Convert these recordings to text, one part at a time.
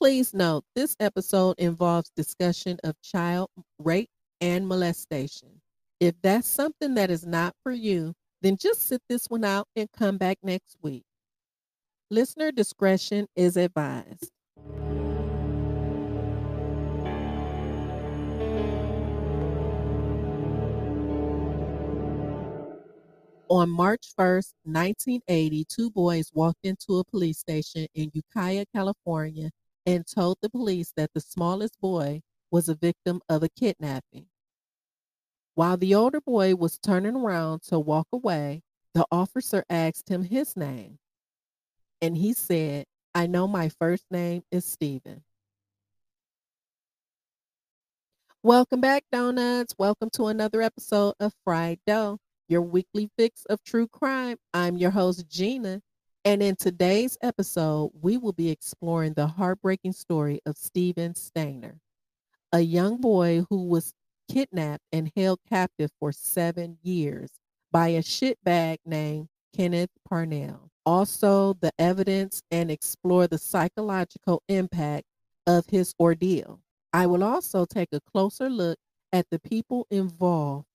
Please note this episode involves discussion of child rape and molestation. If that's something that is not for you, then just sit this one out and come back next week. Listener discretion is advised. On March 1st, 1980, two boys walked into a police station in Ukiah, California, and told the police that the smallest boy was a victim of a kidnapping. While the older boy was turning around to walk away, the officer asked him his name. And he said, I know my first name is Steven. Welcome back, Donuts. Welcome to another episode of Fried Dough, your weekly fix of true crime. I'm your host, Gina. And in today's episode, we will be exploring the heartbreaking story of Steven Stayner, a young boy who was kidnapped and held captive for seven years by a shitbag named Kenneth Parnell. Also, the evidence and explore the psychological impact of his ordeal. I will also take a closer look at the people involved,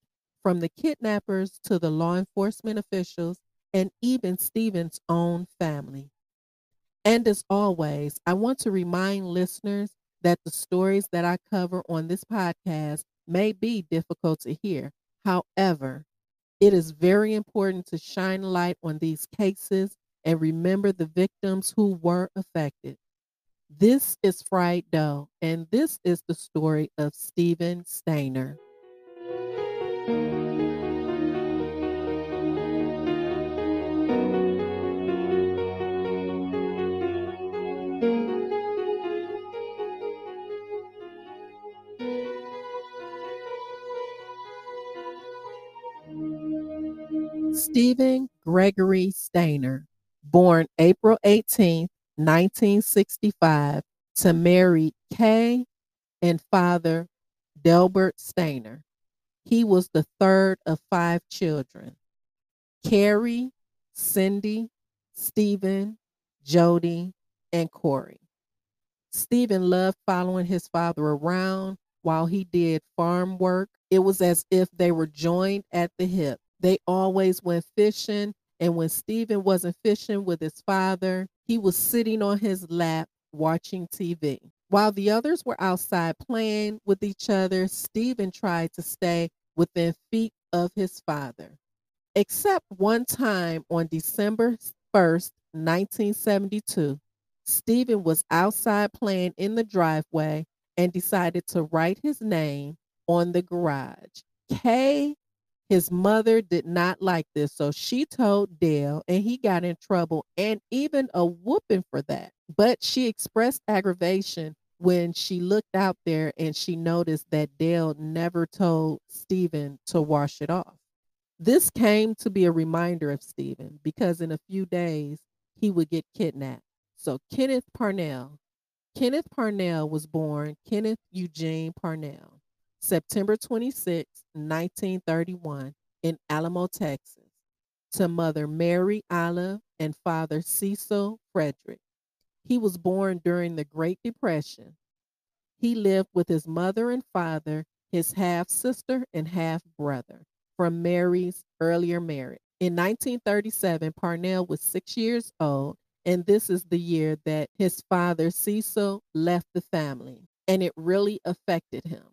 from the kidnappers to the law enforcement officials and even Steven's own family. And as always, I want to remind listeners that the stories that I cover on this podcast may be difficult to hear. However, it is very important to shine light on these cases and remember the victims who were affected. This is Fried Dough, and this is the story of Steven Stayner. Steven Gregory Stayner, born April 18, 1965, to Mary Kay and father Delbert Stayner. He was the third of five children. Carrie, Cindy, Steven, Jody, and Corey. Steven loved following his father around while he did farm work. It was as if they were joined at the hip. They always went fishing. And when Steven wasn't fishing with his father, he was sitting on his lap watching TV. While the others were outside playing with each other, Steven tried to stay within feet of his father. Except one time on December 1st, 1972, Steven was outside playing in the driveway and decided to write his name on the garage. K his mother did not like this, so she told Dale, and he got in trouble and even a whooping for that. But she expressed aggravation when she looked out there and she noticed that Dale never told Steven to wash it off. This came to be a reminder of Steven because in a few days he would get kidnapped. So Kenneth Parnell, Kenneth Parnell was born Kenneth Eugene Parnell. September 26, 1931, in Alamo, Texas, to Mother Mary Olive and Father Cecil Frederick. He was born during the Great Depression. He lived with his mother and father, his half sister and half brother from Mary's earlier marriage. In 1937, Parnell was six years old, and this is the year that his father Cecil left the family, and it really affected him.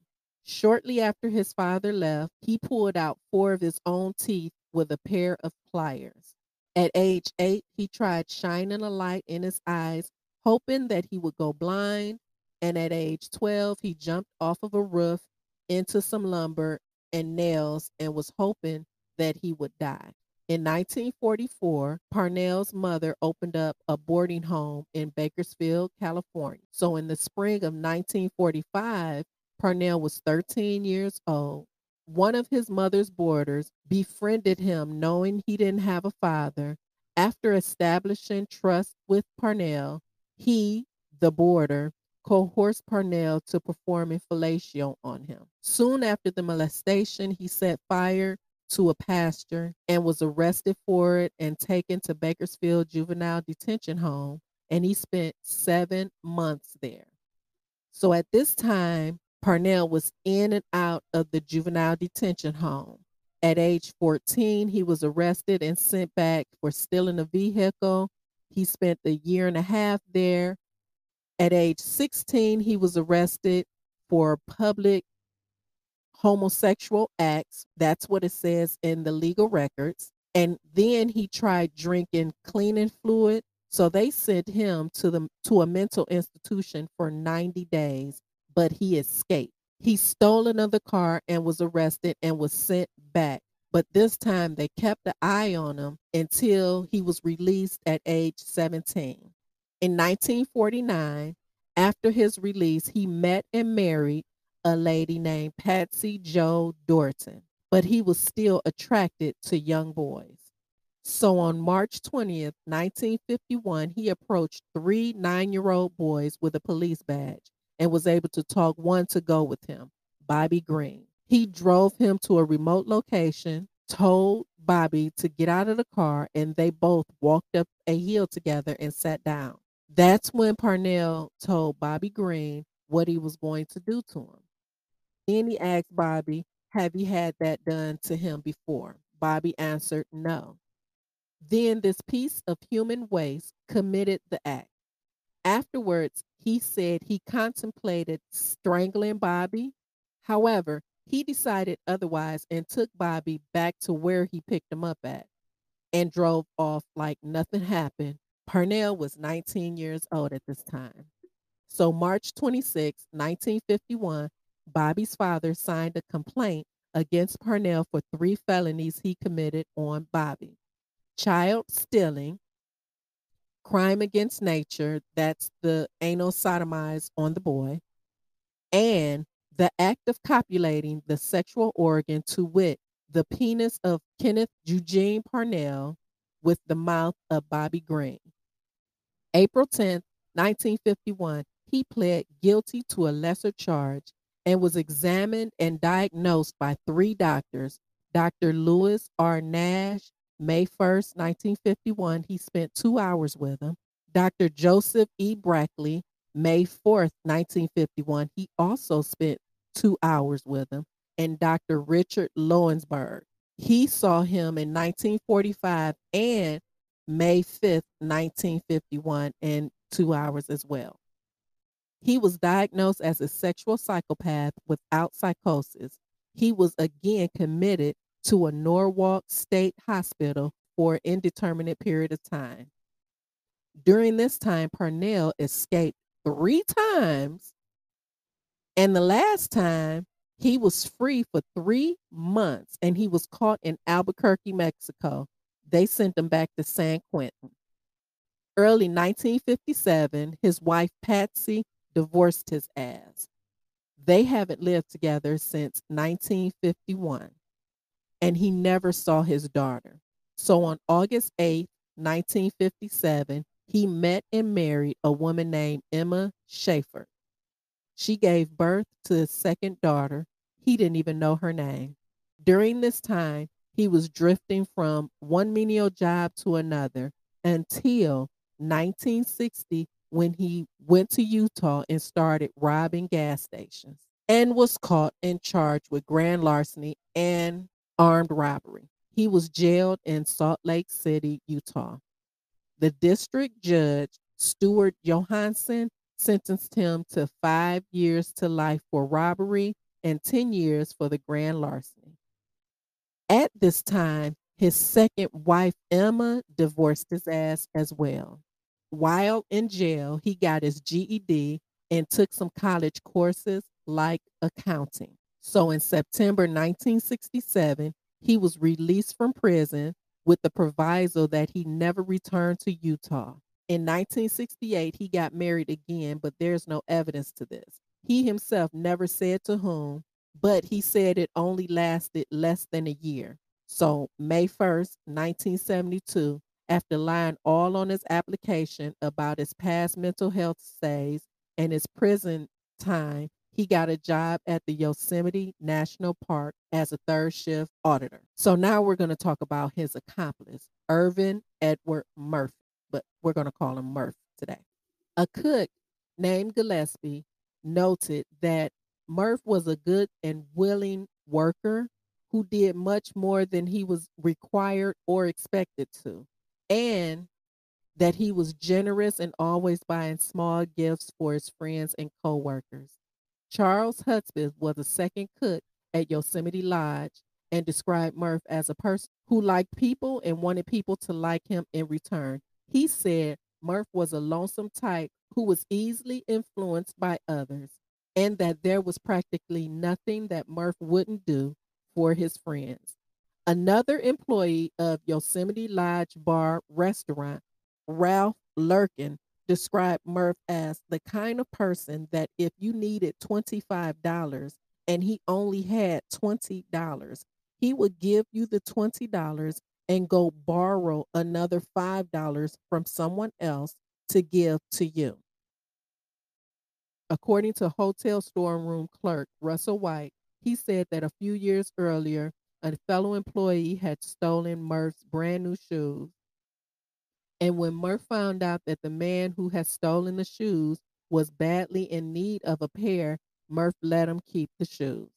Shortly after his father left, he pulled out four of his own teeth with a pair of pliers. At age eight, he tried shining a light in his eyes, hoping that he would go blind. And at age 12, he jumped off of a roof into some lumber and nails and was hoping that he would die. In 1944, Parnell's mother opened up a boarding home in Bakersfield, California. So in the spring of 1945, Parnell was 13 years old. One of his mother's boarders befriended him, knowing he didn't have a father. After establishing trust with Parnell, he, the boarder, coerced Parnell to perform a fellatio on him. Soon after the molestation, he set fire to a pasture and was arrested for it and taken to Bakersfield Juvenile Detention Home and he spent seven months there. So at this time, Parnell was in and out of the juvenile detention home. At age 14, he was arrested and sent back for stealing a vehicle. He spent a year and a half there. At age 16, he was arrested for public homosexual acts. That's what it says in the legal records. And then he tried drinking cleaning fluid. So they sent him to the to a mental institution for 90 days, but he escaped. He stole another car and was arrested and was sent back. But this time they kept an eye on him until he was released at age 17. In 1949, after his release, he met and married a lady named Patsy Joe Dorton, but he was still attracted to young boys. So on March 20th, 1951, he approached three nine year old boys with a police badge and was able to talk one to go with him, Bobby Green. He drove him to a remote location, told Bobby to get out of the car, and they both walked up a hill together and sat down. That's when Parnell told Bobby Green what he was going to do to him. Then he asked Bobby, Have you had that done to him before? Bobby answered, No. Then this piece of human waste committed the act. Afterwards, he said he contemplated strangling Bobby. However, he decided otherwise and took Bobby back to where he picked him up at and drove off like nothing happened. Parnell was 19 years old at this time. So, March 26, 1951, Bobby's father signed a complaint against Parnell for three felonies he committed on Bobby child stealing, crime against nature, that's the anal sodomize on the boy, and the act of copulating the sexual organ to wit, the penis of Kenneth Eugene Parnell with the mouth of Bobby Green. April 10th, 1951, he pled guilty to a lesser charge and was examined and diagnosed by three doctors Dr. Lewis R. Nash, May 1st, 1951. He spent two hours with him. Dr. Joseph E. Brackley, May 4th, 1951. He also spent two hours with him. And Dr. Richard Lowenberg. He saw him in 1945 and May 5th, 1951, and two hours as well. He was diagnosed as a sexual psychopath without psychosis. He was again committed to a Norwalk State Hospital for an indeterminate period of time. During this time, Parnell escaped three times, and the last time he was free for three months and he was caught in Albuquerque, Mexico. They sent him back to San Quentin. Early 1957, his wife Patsy divorced his ass. They haven't lived together since 1951, and he never saw his daughter. So on August 8, 1957, he met and married a woman named Emma Schaefer. She gave birth to his second daughter. He didn't even know her name. During this time, he was drifting from one menial job to another until 1960 when he went to Utah and started robbing gas stations and was caught and charged with grand larceny and armed robbery. He was jailed in Salt Lake City, Utah. The district judge, Stuart Johansson, sentenced him to five years to life for robbery and 10 years for the grand larceny. At this time, his second wife, Emma, divorced his ass as well. While in jail, he got his GED and took some college courses like accounting. So in September 1967, he was released from prison with the proviso that he never returned to Utah. In 1968, he got married again, but there's no evidence to this. He himself never said to whom, but he said it only lasted less than a year. So, May 1st, 1972, after lying all on his application about his past mental health stays and his prison time, he got a job at the Yosemite National Park as a third shift auditor. So now we're going to talk about his accomplice, Irvin Edward Murphy, but we're going to call him Murph today. A cook named Gillespie noted that Murph was a good and willing worker who did much more than he was required or expected to, and that he was generous and always buying small gifts for his friends and coworkers. Charles Hudspeth was a second cook at Yosemite Lodge and described Murph as a person who liked people and wanted people to like him in return. He said Murph was a lonesome type who was easily influenced by others and that there was practically nothing that Murph wouldn't do for his friends. Another employee of Yosemite Lodge Bar Restaurant, Ralph Lurkin, described Murph as the kind of person that if you needed $25 and he only had $20, he would give you the $20 and go borrow another $5 from someone else to give to you. According to hotel storeroom clerk Russell White, he said that a few years earlier, a fellow employee had stolen Murph's brand new shoes. And when Murph found out that the man who had stolen the shoes was badly in need of a pair, Murph let him keep the shoes.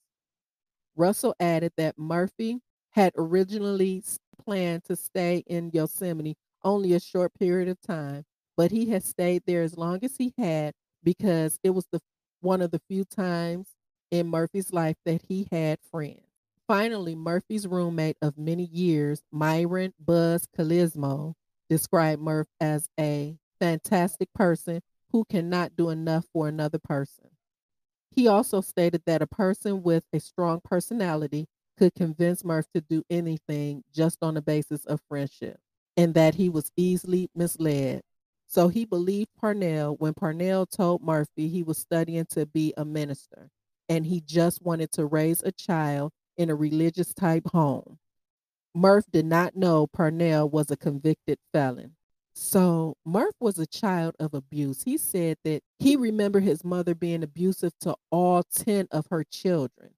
Russell added that Murphy had originally planned to stay in Yosemite only a short period of time, but he had stayed there as long as he had because it was the one of the few times in Murphy's life that he had friends. Finally, Murphy's roommate of many years, Myron Buzz Calismo, described Murph as a fantastic person who cannot do enough for another person. He also stated that a person with a strong personality could convince Murph to do anything just on the basis of friendship, and that he was easily misled. So he believed Parnell when Parnell told Murphy he was studying to be a minister and he just wanted to raise a child in a religious type home. Murph did not know Parnell was a convicted felon. So Murph was a child of abuse. He said that he remembered his mother being abusive to all 10 of her children.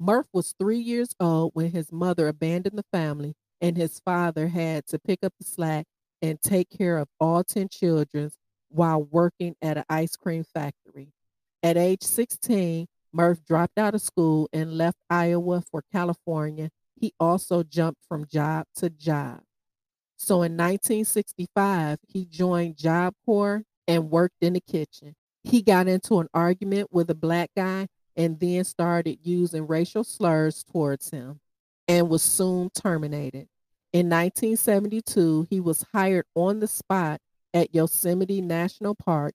Murph was three years old when his mother abandoned the family and his father had to pick up the slack and take care of all 10 children while working at an ice cream factory. At age 16, Murph dropped out of school and left Iowa for California. He also jumped from job to job. So in 1965, he joined Job Corps and worked in the kitchen. He got into an argument with a black guy and then started using racial slurs towards him and was soon terminated. In 1972, he was hired on the spot at Yosemite National Park.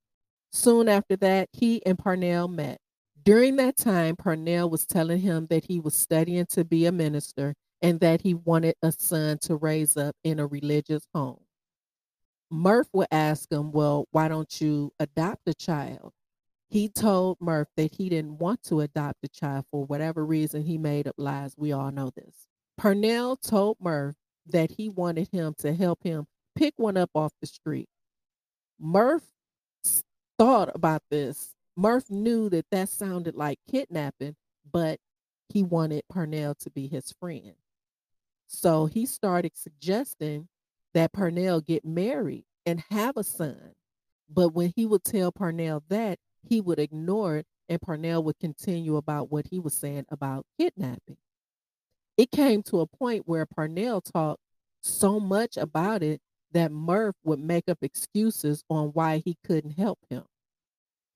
Soon after that, he and Parnell met. During that time, Parnell was telling him that he was studying to be a minister and that he wanted a son to raise up in a religious home. Murph would ask him, Well, why don't you adopt a child? He told Murph that he didn't want to adopt a child for whatever reason he made up lies. We all know this. Parnell told Murph that he wanted him to help him pick one up off the street. Murph thought about this Murph knew that that sounded like kidnapping, but he wanted Parnell to be his friend. So he started suggesting that Parnell get married and have a son. But when he would tell Parnell that, he would ignore it and Parnell would continue about what he was saying about kidnapping. It came to a point where Parnell talked so much about it that Murph would make up excuses on why he couldn't help him.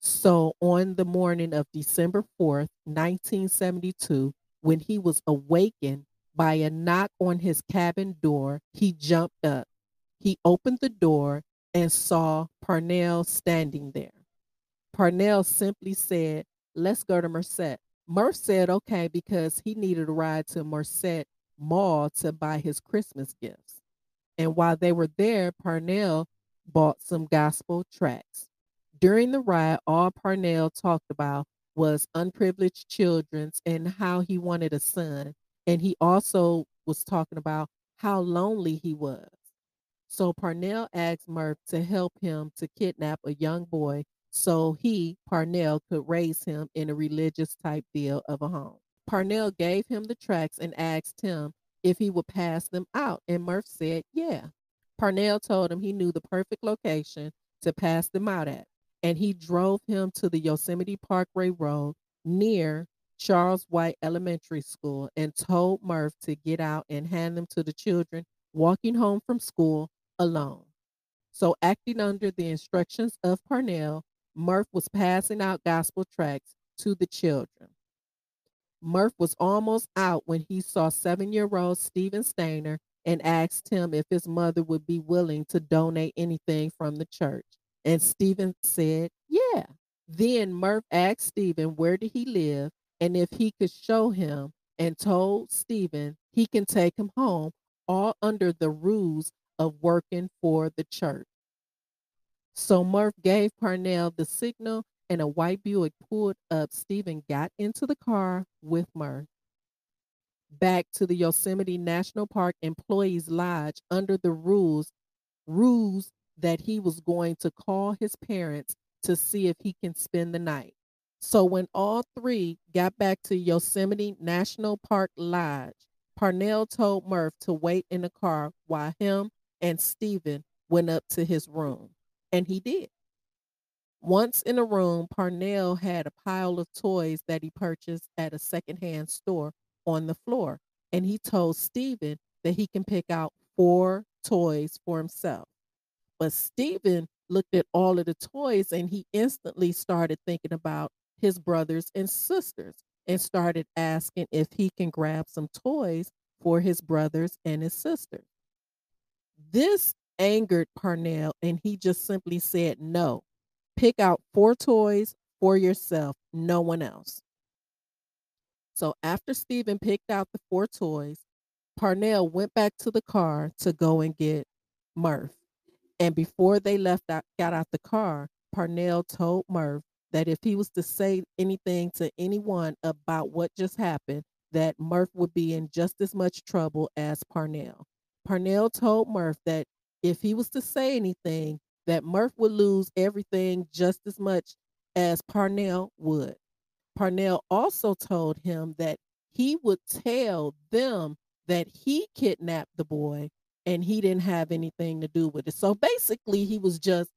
So on the morning of December 4th, 1972, when he was awakened by a knock on his cabin door, he jumped up. He opened the door and saw Parnell standing there. Parnell simply said, Let's go to Merced. Murph said okay because he needed a ride to Merced Mall to buy his Christmas gifts. And while they were there, Parnell bought some gospel tracts. During the ride, all Parnell talked about was unprivileged children and how he wanted a son. And he also was talking about how lonely he was. So Parnell asked Murph to help him to kidnap a young boy so he, Parnell, could raise him in a religious type deal of a home. Parnell gave him the tracks and asked him if he would pass them out. And Murph said, yeah. Parnell told him he knew the perfect location to pass them out at. And he drove him to the Yosemite Parkway Road near Charles White Elementary School and told Murph to get out and hand them to the children walking home from school alone. So, acting under the instructions of Parnell, Murph was passing out gospel tracts to the children. Murph was almost out when he saw seven year old Steven Stayner and asked him if his mother would be willing to donate anything from the church. And Steven said, Yeah. Then Murph asked Steven where did he live and if he could show him and told Steven he can take him home, all under the rules of working for the church. So Murph gave Parnell the signal and a white Buick pulled up. Steven got into the car with Murph. Back to the Yosemite National Park Employees Lodge under the rules, rules that he was going to call his parents to see if he can spend the night. So when all three got back to Yosemite National Park Lodge, Parnell told Murph to wait in the car while him and Steven went up to his room. And he did. Once in the room, Parnell had a pile of toys that he purchased at a secondhand store on the floor. And he told Steven that he can pick out four toys for himself. But Steven looked at all of the toys and he instantly started thinking about his brothers and sisters and started asking if he can grab some toys for his brothers and his sisters. This angered Parnell and he just simply said no. Pick out four toys for yourself, no one else. So after Steven picked out the four toys, Parnell went back to the car to go and get Murph. And before they left out, got out the car, Parnell told Murph that if he was to say anything to anyone about what just happened, that Murph would be in just as much trouble as Parnell. Parnell told Murph that if he was to say anything, that Murph would lose everything just as much as Parnell would. Parnell also told him that he would tell them that he kidnapped the boy and he didn't have anything to do with it. So basically, he was just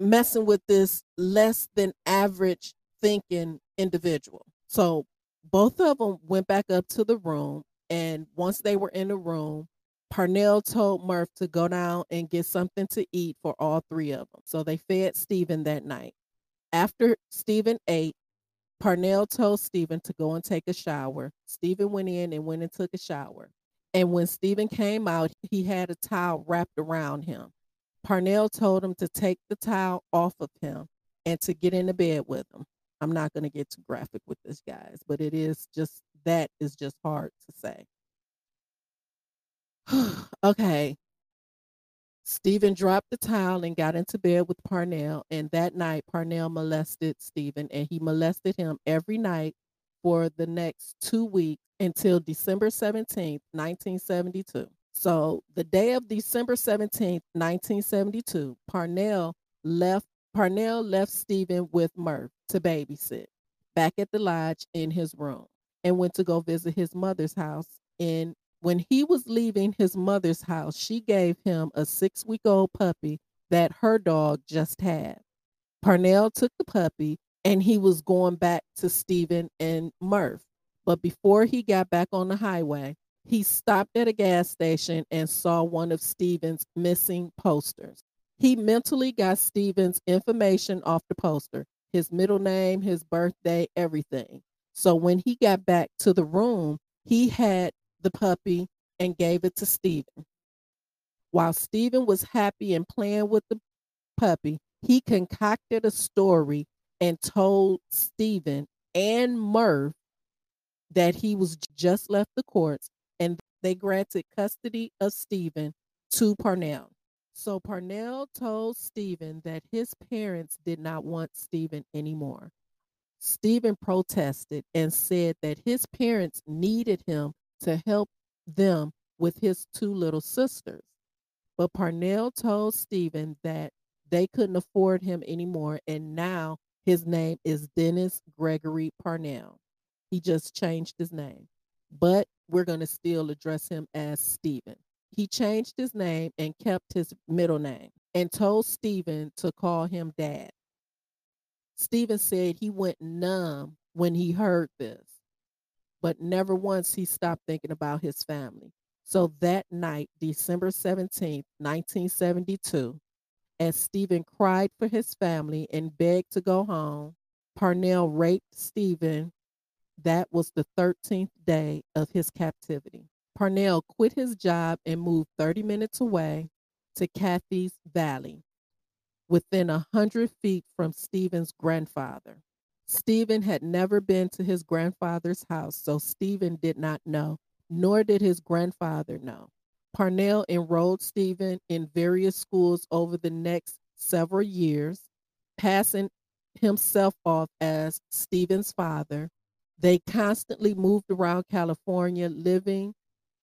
messing with this less than average thinking individual. So both of them went back up to the room. And once they were in the room, Parnell told Murph to go down and get something to eat for all three of them. So they fed Steven that night. After Steven ate, Parnell told Steven to go and take a shower. Stephen went in and went and took a shower. And when Steven came out, he had a towel wrapped around him. Parnell told him to take the towel off of him and to get in the bed with him. I'm not going to get too graphic with this, guys, but it is just that is just hard to say. okay. Steven dropped the towel and got into bed with Parnell. And that night, Parnell molested Steven, and he molested him every night for the next two weeks until December 17th, 1972. So the day of December 17th, 1972, Parnell left Parnell left Steven with Murph to babysit back at the lodge in his room and went to go visit his mother's house in when he was leaving his mother's house, she gave him a six week old puppy that her dog just had. Parnell took the puppy and he was going back to Steven and Murph. But before he got back on the highway, he stopped at a gas station and saw one of Steven's missing posters. He mentally got Steven's information off the poster his middle name, his birthday, everything. So when he got back to the room, he had the puppy and gave it to Steven. While Steven was happy and playing with the puppy, he concocted a story and told Steven and Murph that he was just left the courts and they granted custody of Steven to Parnell. So Parnell told Steven that his parents did not want Steven anymore. Steven protested and said that his parents needed him to help them with his two little sisters. But Parnell told Steven that they couldn't afford him anymore, and now his name is Dennis Gregory Parnell. He just changed his name, but we're going to still address him as Steven. He changed his name and kept his middle name. and told Steven to call him dad. Steven said he went numb when he heard this, but never once he stopped thinking about his family. So that night, December 17th, 1972, as Steven cried for his family and begged to go home, Parnell raped Steven. That was the 13th day of his captivity. Parnell quit his job and moved 30 minutes away to Catheys Valley, within a hundred feet from Steven's grandfather. Steven had never been to his grandfather's house, so Steven did not know, nor did his grandfather know. Parnell enrolled Steven in various schools over the next several years, passing himself off as Steven's father. They constantly moved around California, living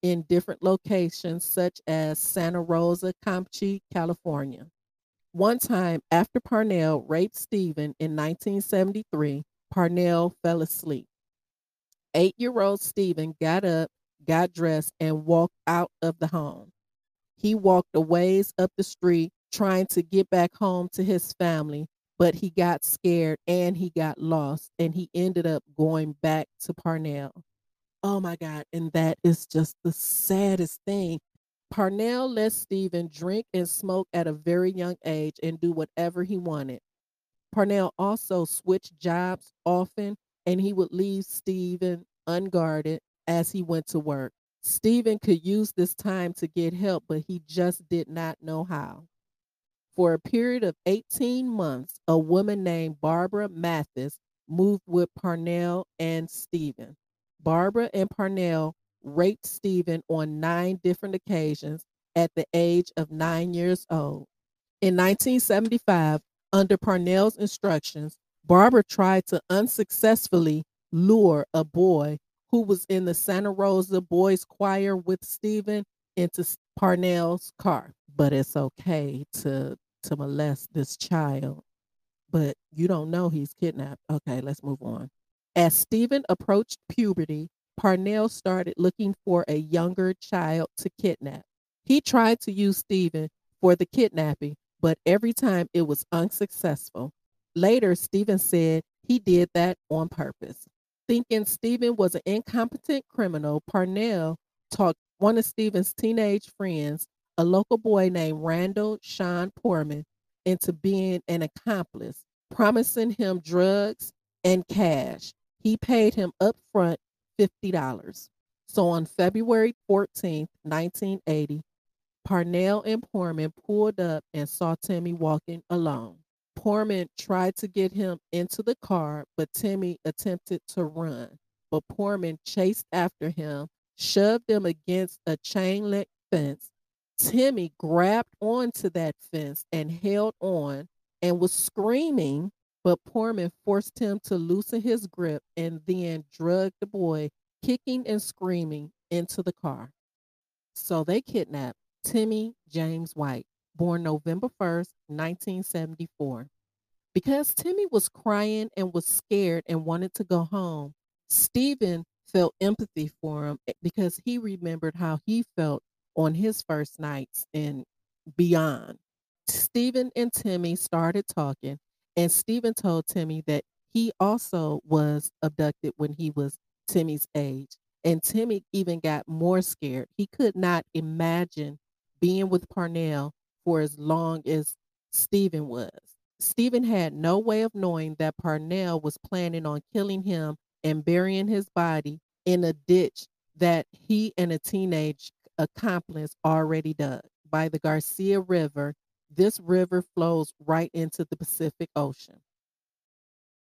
in different locations, such as Santa Rosa, Campeche, California. One time, after Parnell raped Steven in 1973, Parnell fell asleep. Eight year old Steven got up, got dressed, and walked out of the home. He walked a ways up the street trying to get back home to his family, but he got scared and he got lost, and he ended up going back to Parnell. Oh my God. And that is just the saddest thing. Parnell let Steven drink and smoke at a very young age and do whatever he wanted. Parnell also switched jobs often and he would leave Steven unguarded as he went to work. Steven could use this time to get help, but he just did not know how. For a period of 18 months, a woman named Barbara Mathis moved with Parnell and Steven. Barbara and Parnell raped Steven on nine different occasions at the age of nine years old. In 1975, under Parnell's instructions, Barbara tried to unsuccessfully lure a boy who was in the Santa Rosa Boys Choir with Steven into Parnell's car. But it's okay to to molest this child, but you don't know he's kidnapped. Okay, let's move on. As Steven approached puberty, Parnell started looking for a younger child to kidnap. He tried to use Steven for the kidnapping, but every time it was unsuccessful. Later, Steven said he did that on purpose. Thinking Steven was an incompetent criminal, Parnell talked one of Steven's teenage friends, a local boy named Randall Sean Poorman, into being an accomplice, promising him drugs and cash. He paid him up front $50. So on February 14, 1980, Parnell and Poorman pulled up and saw Timmy walking alone. Poorman tried to get him into the car, but Timmy attempted to run. But Poorman chased after him, shoved him against a chain link fence. Timmy grabbed onto that fence and held on and was screaming but Poorman forced him to loosen his grip and then dragged the boy, kicking and screaming, into the car. So they kidnapped Timmy James White, born November 1st, 1974. Because Timmy was crying and was scared and wanted to go home, Steven felt empathy for him eh, because he remembered how he felt on his first nights and beyond. Steven and Timmy started talking and Steven told Timmy that he also was abducted when he was Timmy's age. And Timmy even got more scared. He could not imagine being with Parnell for as long as Steven was. Steven had no way of knowing that Parnell was planning on killing him and burying his body in a ditch that he and a teenage accomplice already dug by the Garcia River this river flows right into the Pacific Ocean.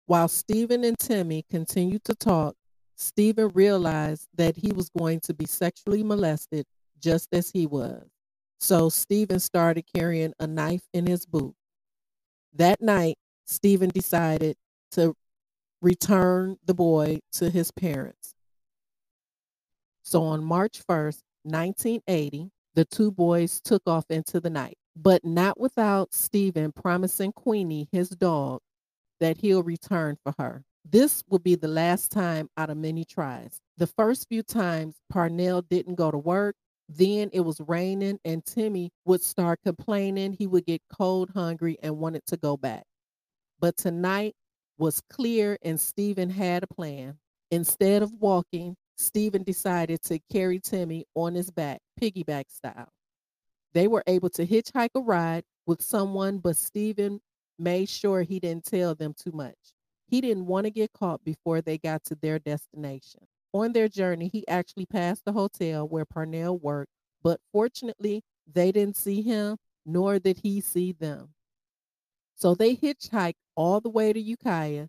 While Steven and Timmy continued to talk, Steven realized that he was going to be sexually molested just as he was. So Steven started carrying a knife in his boot. That night, Steven decided to return the boy to his parents. So on March 1st, 1980, the two boys took off into the night but not without Steven promising Queenie, his dog, that he'll return for her. This will be the last time out of many tries. The first few times Parnell didn't go to work, Then it was raining, and Timmy would start complaining. He would get cold, hungry, and wanted to go back. But tonight was clear, and Steven had a plan. Instead of walking, Steven decided to carry Timmy on his back, piggyback style. They were able to hitchhike a ride with someone, but Steven made sure he didn't tell them too much. He didn't want to get caught before they got to their destination. On their journey, he actually passed the hotel where Parnell worked, but fortunately, they didn't see him, nor did he see them. So they hitchhiked all the way to Ukiah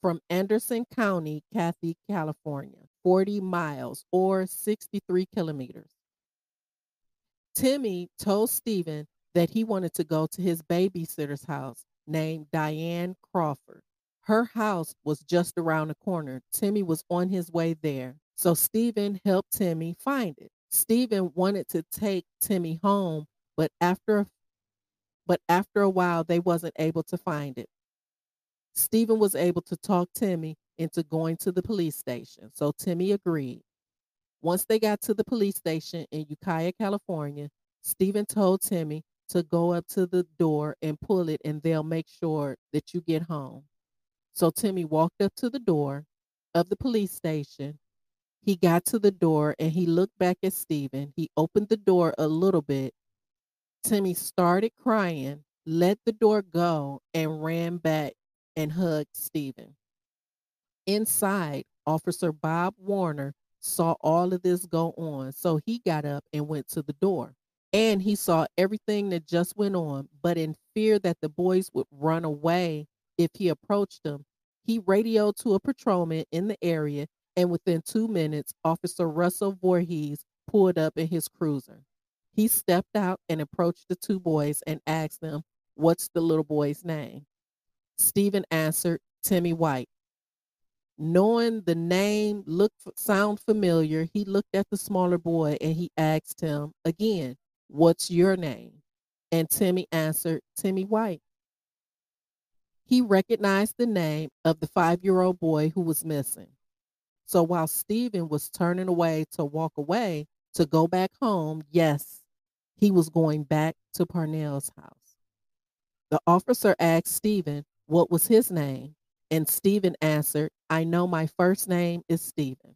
from Anderson County, Cathy, California, 40 miles or 63 kilometers. Timmy told Steven that he wanted to go to his babysitter's house named Diane Crawford. Her house was just around the corner. Timmy was on his way there. So Steven helped Timmy find it. Steven wanted to take Timmy home, but after but after a while they wasn't able to find it. Steven was able to talk Timmy into going to the police station. So Timmy agreed. Once they got to the police station in Ukiah, California, Steven told Timmy to go up to the door and pull it and they'll make sure that you get home. So Timmy walked up to the door of the police station. He got to the door and he looked back at Steven. He opened the door a little bit. Timmy started crying, let the door go, and ran back and hugged Steven. Inside, Officer Bob Warner saw all of this go on, so he got up and went to the door. And he saw everything that just went on, but in fear that the boys would run away if he approached them, he radioed to a patrolman in the area, and within two minutes, Officer Russell Voorhees pulled up in his cruiser. He stepped out and approached the two boys and asked them, What's the little boy's name? Steven answered, Timmy White. Knowing the name looked sound familiar, he looked at the smaller boy and he asked him again, What's your name? And Timmy answered, Timmy White. He recognized the name of the five year old boy who was missing. So while Steven was turning away to walk away to go back home, yes, he was going back to Parnell's house. The officer asked Steven what was his name, and Steven answered, I know my first name is Steven.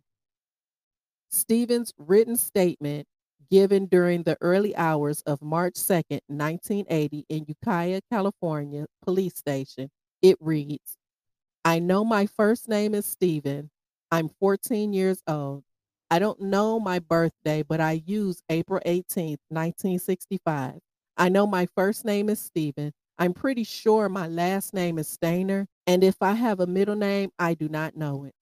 Steven's written statement given during the early hours of March 2nd, 1980, in Ukiah, California police station, it reads, I know my first name is Steven. I'm 14 years old. I don't know my birthday, but I use April 18th, 1965. I know my first name is Steven. I'm pretty sure my last name is Stayner, and if I have a middle name, I do not know it.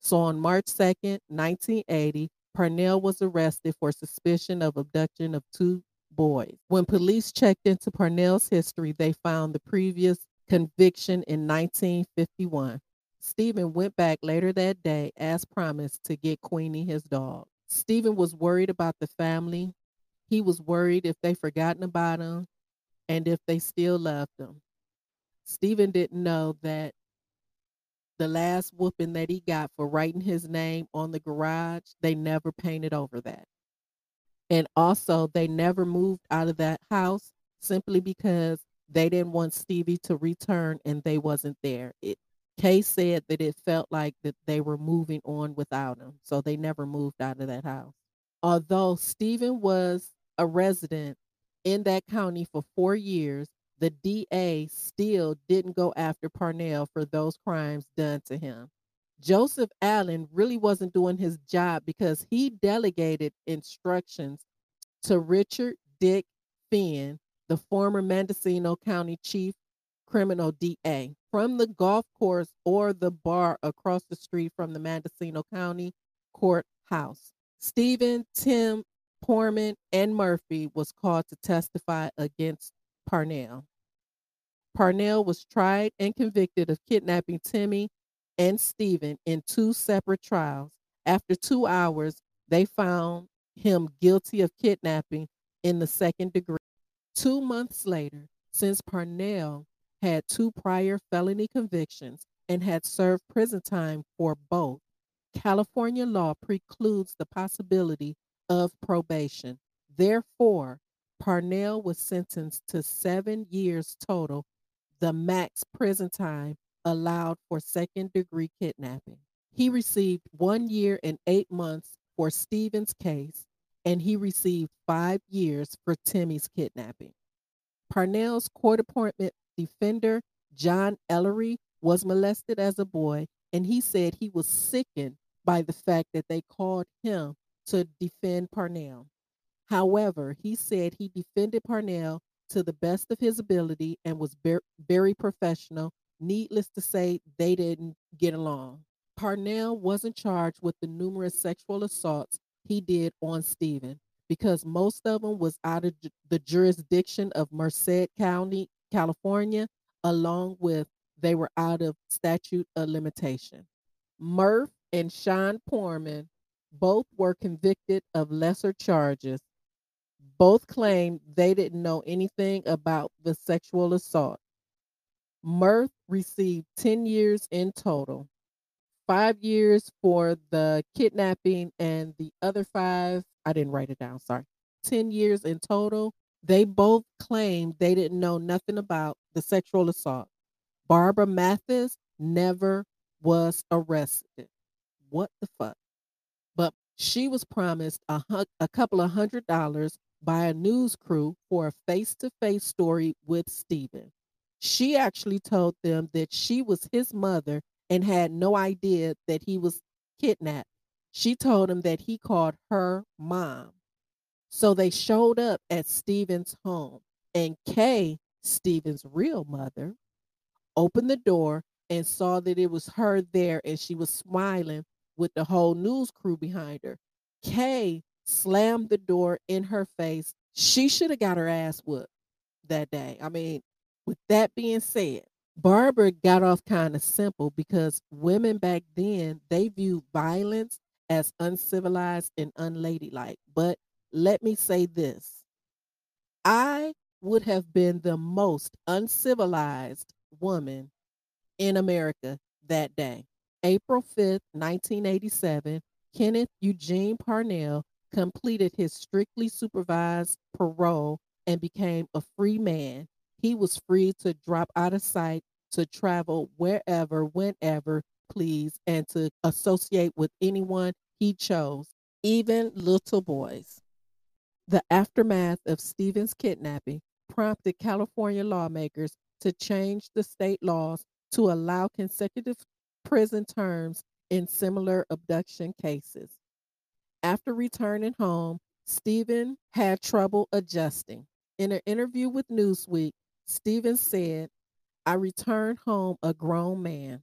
So on March 2nd, 1980, Parnell was arrested for suspicion of abduction of two boys. When police checked into Parnell's history, they found the previous conviction in 1951. Steven went back later that day, as promised, to get Queenie, his dog. Steven was worried about the family. He was worried if they forgotten about him and if they still loved him. Steven didn't know that the last whooping that he got for writing his name on the garage, they never painted over that. And also, they never moved out of that house simply because they didn't want Stevie to return and they wasn't there. It Kay said that it felt like that they were moving on without him. So they never moved out of that house. Although Steven was a resident in that county for four years, the DA still didn't go after Parnell for those crimes done to him. Joseph Allen really wasn't doing his job because he delegated instructions to Richard Dick Finn, the former Mendocino County Chief Criminal DA, from the golf course or the bar across the street from the Mendocino County Courthouse. Steven, Tim, Poorman, and Murphy was called to testify against Parnell. Parnell was tried and convicted of kidnapping Timmy and Steven in two separate trials. After two hours, they found him guilty of kidnapping in the second degree. Two months later, since Parnell had two prior felony convictions and had served prison time for both, California law precludes the possibility of probation. Therefore, Parnell was sentenced to seven years total, the max prison time allowed for second degree kidnapping. He received one year and eight months for Steven's case, and he received five years for Timmy's kidnapping. Parnell's court appointment defender, John Ellery, was molested as a boy, and he said he was sickened by the fact that they called him to defend Parnell. However, he said he defended Parnell to the best of his ability and was very professional. Needless to say, they didn't get along. Parnell wasn't charged with the numerous sexual assaults he did on Steven because most of them was out of the jurisdiction of Merced County, California, along with they were out of statute of limitation. Murph and Sean Poorman both were convicted of lesser charges. Both claimed they didn't know anything about the sexual assault. Murph received 10 years in total five years for the kidnapping, and the other five, I didn't write it down, sorry, 10 years in total. They both claimed they didn't know nothing about the sexual assault. Barbara Mathis never was arrested. What the fuck? But she was promised a, a couple of hundred dollars by a news crew for a face to face story with Steven. She actually told them that she was his mother and had no idea that he was kidnapped. She told him that he called her mom. So they showed up at Steven's home, and Kay, Steven's real mother, opened the door and saw that it was her there, and she was smiling with the whole news crew behind her. Kay slammed the door in her face. She should have got her ass whooped that day. I mean, with that being said, Barbara got off kind of simple because women back then they viewed violence as uncivilized and unladylike. But let me say this I would have been the most uncivilized woman in America that day. April 5th, 1987, Kenneth Eugene Parnell completed his strictly supervised parole and became a free man he was free to drop out of sight, to travel wherever, whenever please, and to associate with anyone he chose, even little boys. The aftermath of Steven's kidnapping prompted California lawmakers to change the state laws to allow consecutive prison terms in similar abduction cases. After returning home, Steven had trouble adjusting. In an interview with Newsweek, Steven said, I returned home a grown man.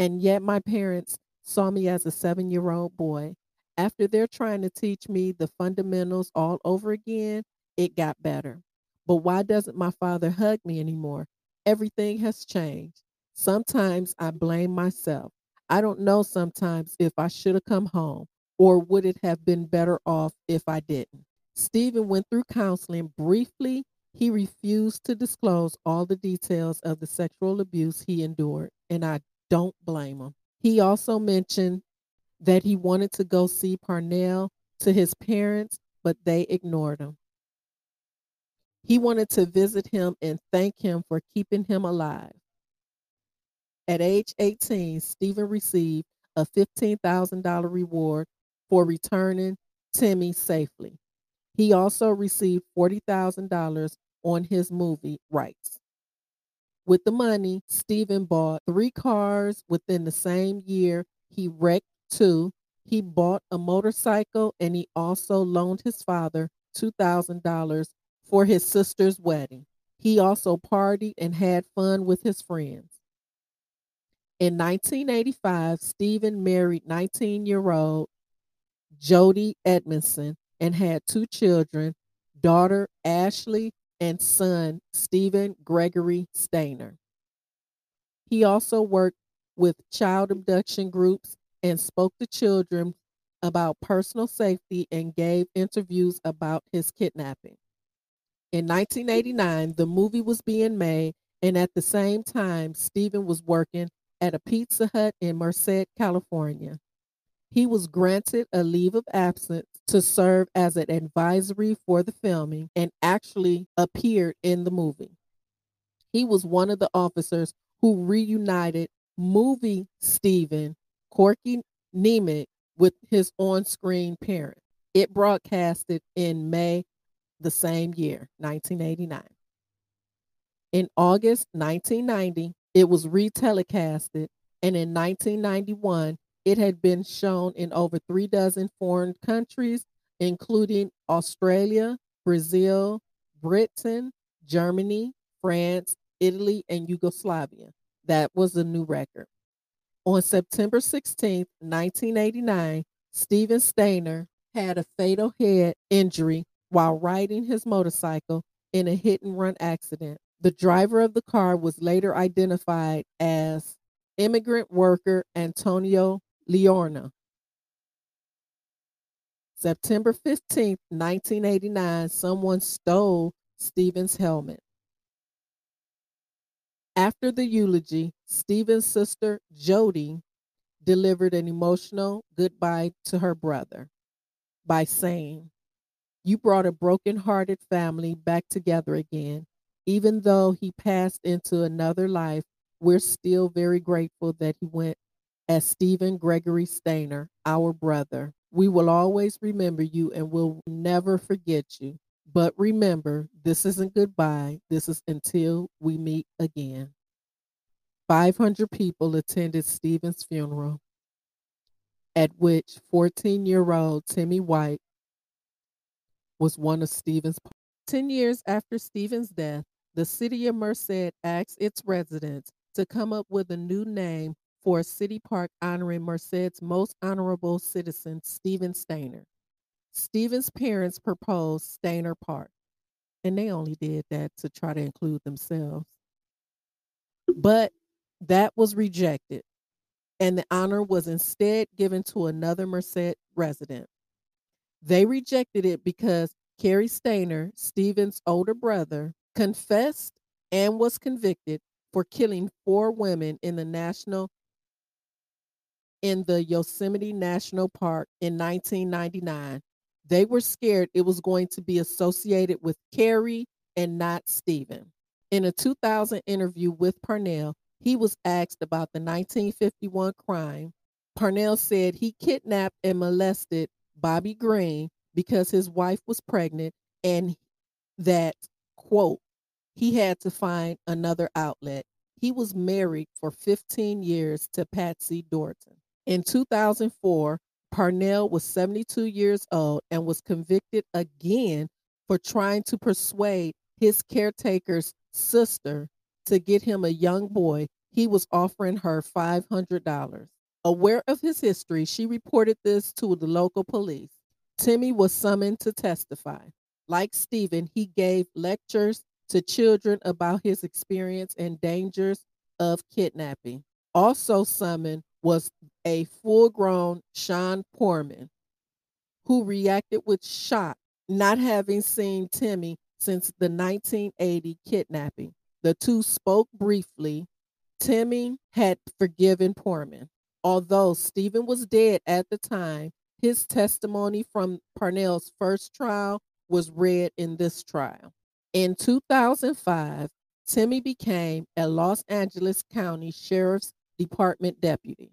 And yet my parents saw me as a seven year old boy. After they're trying to teach me the fundamentals all over again, it got better. But why doesn't my father hug me anymore? Everything has changed. Sometimes I blame myself. I don't know sometimes if I should have come home or would it have been better off if I didn't. Steven went through counseling briefly he refused to disclose all the details of the sexual abuse he endured, and I don't blame him. He also mentioned that he wanted to go see Parnell to his parents, but they ignored him. He wanted to visit him and thank him for keeping him alive. At age 18, Steven received a $15,000 reward for returning Timmy safely. He also received $40,000 on his movie rights. With the money, Steven bought three cars within the same year. He wrecked two. He bought a motorcycle and he also loaned his father $2,000 for his sister's wedding. He also partied and had fun with his friends. In 1985, Steven married 19 year old Jody Edmondson and had two children, daughter Ashley and son Steven Gregory Stayner. He also worked with child abduction groups and spoke to children about personal safety and gave interviews about his kidnapping. In 1989, the movie was being made, and at the same time, Steven was working at a Pizza Hut in Merced, California. He was granted a leave of absence to serve as an advisory for the filming and actually appeared in the movie. He was one of the officers who reunited movie Steven Corky Nemec with his on screen parent. It broadcasted in May the same year, 1989. In August 1990, it was retelecasted, and in 1991, it had been shown in over three dozen foreign countries, including Australia, Brazil, Britain, Germany, France, Italy, and Yugoslavia. That was a new record. On September 16, 1989, Steven Stayner had a fatal head injury while riding his motorcycle in a hit and run accident. The driver of the car was later identified as immigrant worker Antonio Leorna. September 15, 1989, someone stole Steven's helmet. After the eulogy, Steven's sister, Jody, delivered an emotional goodbye to her brother by saying, You brought a broken-hearted family back together again. Even though he passed into another life, we're still very grateful that he went as Steven Gregory Stayner, our brother. We will always remember you and will never forget you. But remember, this isn't goodbye. This is until we meet again. 500 people attended Steven's funeral, at which 14 year old Timmy White was one of Steven's. 10 years after Steven's death, the city of Merced asked its residents to come up with a new name for a city park honoring Merced's most honorable citizen, Steven Stayner. Steven's parents proposed Stayner Park, and they only did that to try to include themselves. But that was rejected, and the honor was instead given to another Merced resident. They rejected it because Cary Stayner, Steven's older brother, confessed and was convicted for killing four women in the national in the Yosemite National Park in 1999. They were scared it was going to be associated with Cary and not Steven. In a 2000 interview with Parnell, he was asked about the 1951 crime. Parnell said he kidnapped and molested Bobby Green because his wife was pregnant and that, quote, he had to find another outlet. He was married for 15 years to Patsy Dorton. In 2004, Parnell was 72 years old and was convicted again for trying to persuade his caretaker's sister to get him a young boy. He was offering her $500. Aware of his history, she reported this to the local police. Timmy was summoned to testify. Like Steven, he gave lectures to children about his experience and dangers of kidnapping. Also summoned was a full grown Sean Poorman, who reacted with shock, not having seen Timmy since the 1980 kidnapping. The two spoke briefly. Timmy had forgiven Poorman. Although Steven was dead at the time, his testimony from Parnell's first trial was read in this trial. In 2005, Timmy became a Los Angeles County Sheriff's Department deputy.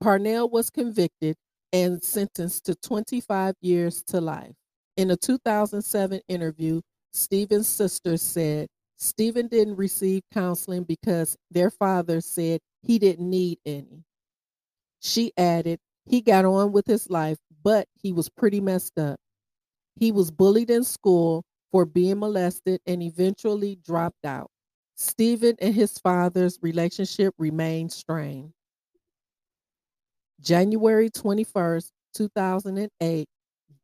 Parnell was convicted and sentenced to 25 years to life. In a 2007 interview, Steven's sister said Steven didn't receive counseling because their father said he didn't need any. She added, he got on with his life, but he was pretty messed up. He was bullied in school for being molested and eventually dropped out. Steven and his father's relationship remained strained. January 21st, 2008,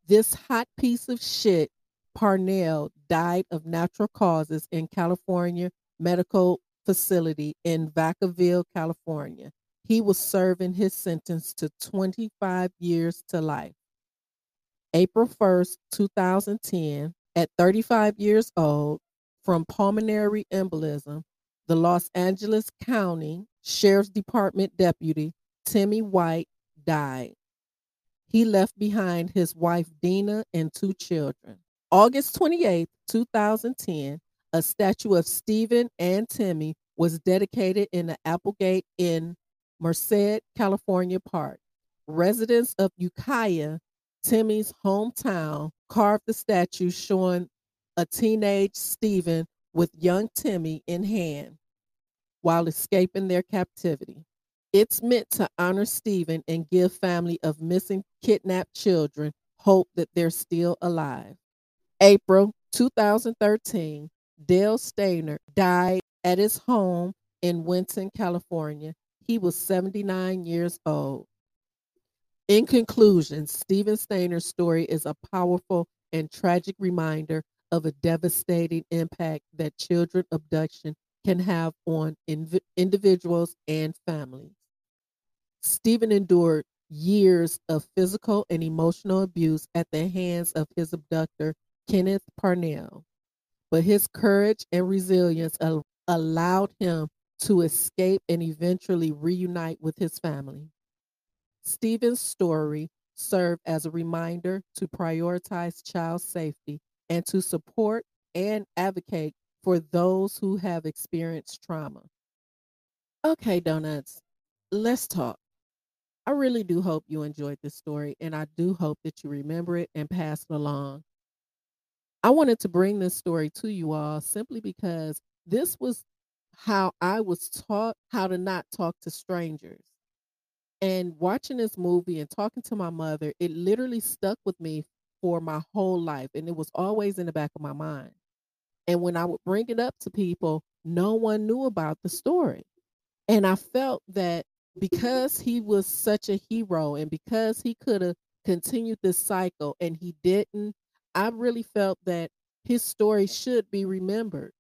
this hot piece of shit, Parnell, died of natural causes in California Medical Facility in Vacaville, California. He was serving his sentence to 25 years to life. April 1st, 2010, at 35 years old, from pulmonary embolism, the Los Angeles County Sheriff's Department deputy Timmy White died. He left behind his wife Dina and two children. August 28, 2010, a statue of Steven and Timmy was dedicated in the Applegate in Merced, California Park. Residents of Ukiah, Timmy's hometown, carved the statue showing a teenage Steven with young Timmy in hand while escaping their captivity. It's meant to honor Steven and give family of missing kidnapped children hope that they're still alive. April 2013, Dale Stayner died at his home in Winton, California. He was 79 years old. In conclusion, Steven Stayner's story is a powerful and tragic reminder of a devastating impact that children abduction can have on inv- individuals and families. Steven endured years of physical and emotional abuse at the hands of his abductor, Kenneth Parnell, but his courage and resilience al- allowed him to escape and eventually reunite with his family. Steven's story served as a reminder to prioritize child safety and to support and advocate for those who have experienced trauma. Okay, donuts, let's talk. I really do hope you enjoyed this story, and I do hope that you remember it and pass it along. I wanted to bring this story to you all simply because this was how I was taught how to not talk to strangers. And watching this movie and talking to my mother, it literally stuck with me for my whole life. And it was always in the back of my mind. And when I would bring it up to people, no one knew about the story. And I felt that because he was such a hero and because he could have continued this cycle and he didn't, I really felt that his story should be remembered.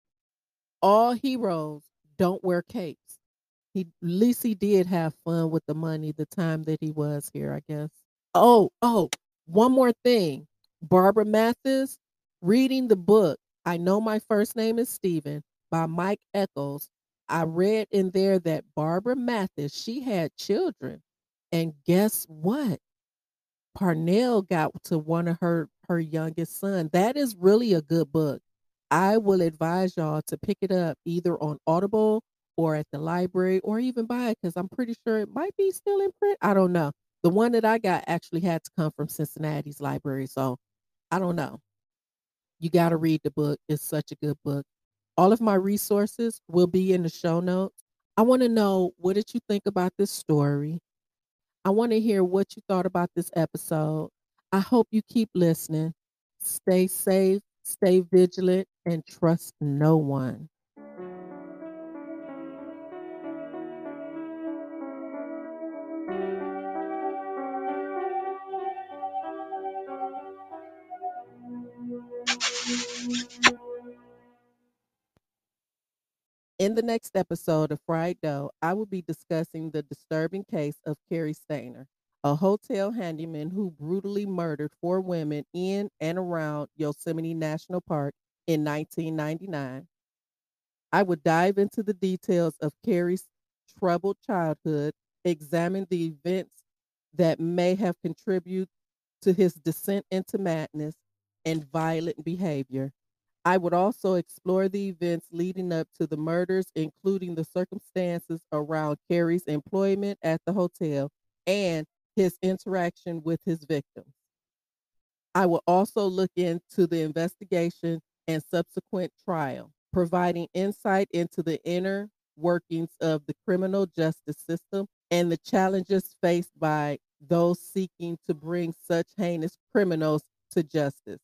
All heroes don't wear capes. He at least he did have fun with the money the time that he was here, I guess. Oh, oh, one more thing. Barbara Mathis reading the book I Know My First Name is Steven by Mike Echols. I read in there that Barbara Mathis, she had children. And guess what? Parnell got to one of her her youngest son. That is really a good book. I will advise y'all to pick it up either on Audible or at the library or even buy it because I'm pretty sure it might be still in print. I don't know. The one that I got actually had to come from Cincinnati's library. So I don't know. You got to read the book. It's such a good book. All of my resources will be in the show notes. I want to know what did you think about this story? I want to hear what you thought about this episode. I hope you keep listening. Stay safe, stay vigilant, and trust no one. In the next episode of Fried Dough, I will be discussing the disturbing case of Cary Stayner, a hotel handyman who brutally murdered four women in and around Yosemite National Park in 1999. I would dive into the details of Cary's troubled childhood, examine the events that may have contributed to his descent into madness and violent behavior. I would also explore the events leading up to the murders, including the circumstances around Cary's employment at the hotel and his interaction with his victims. I will also look into the investigation and subsequent trial, providing insight into the inner workings of the criminal justice system and the challenges faced by those seeking to bring such heinous criminals to justice.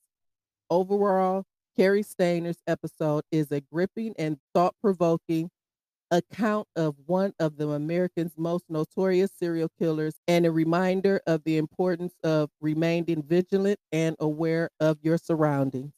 Overall, Cary Stayner's episode is a gripping and thought provoking account of one of the Americans' most notorious serial killers and a reminder of the importance of remaining vigilant and aware of your surroundings.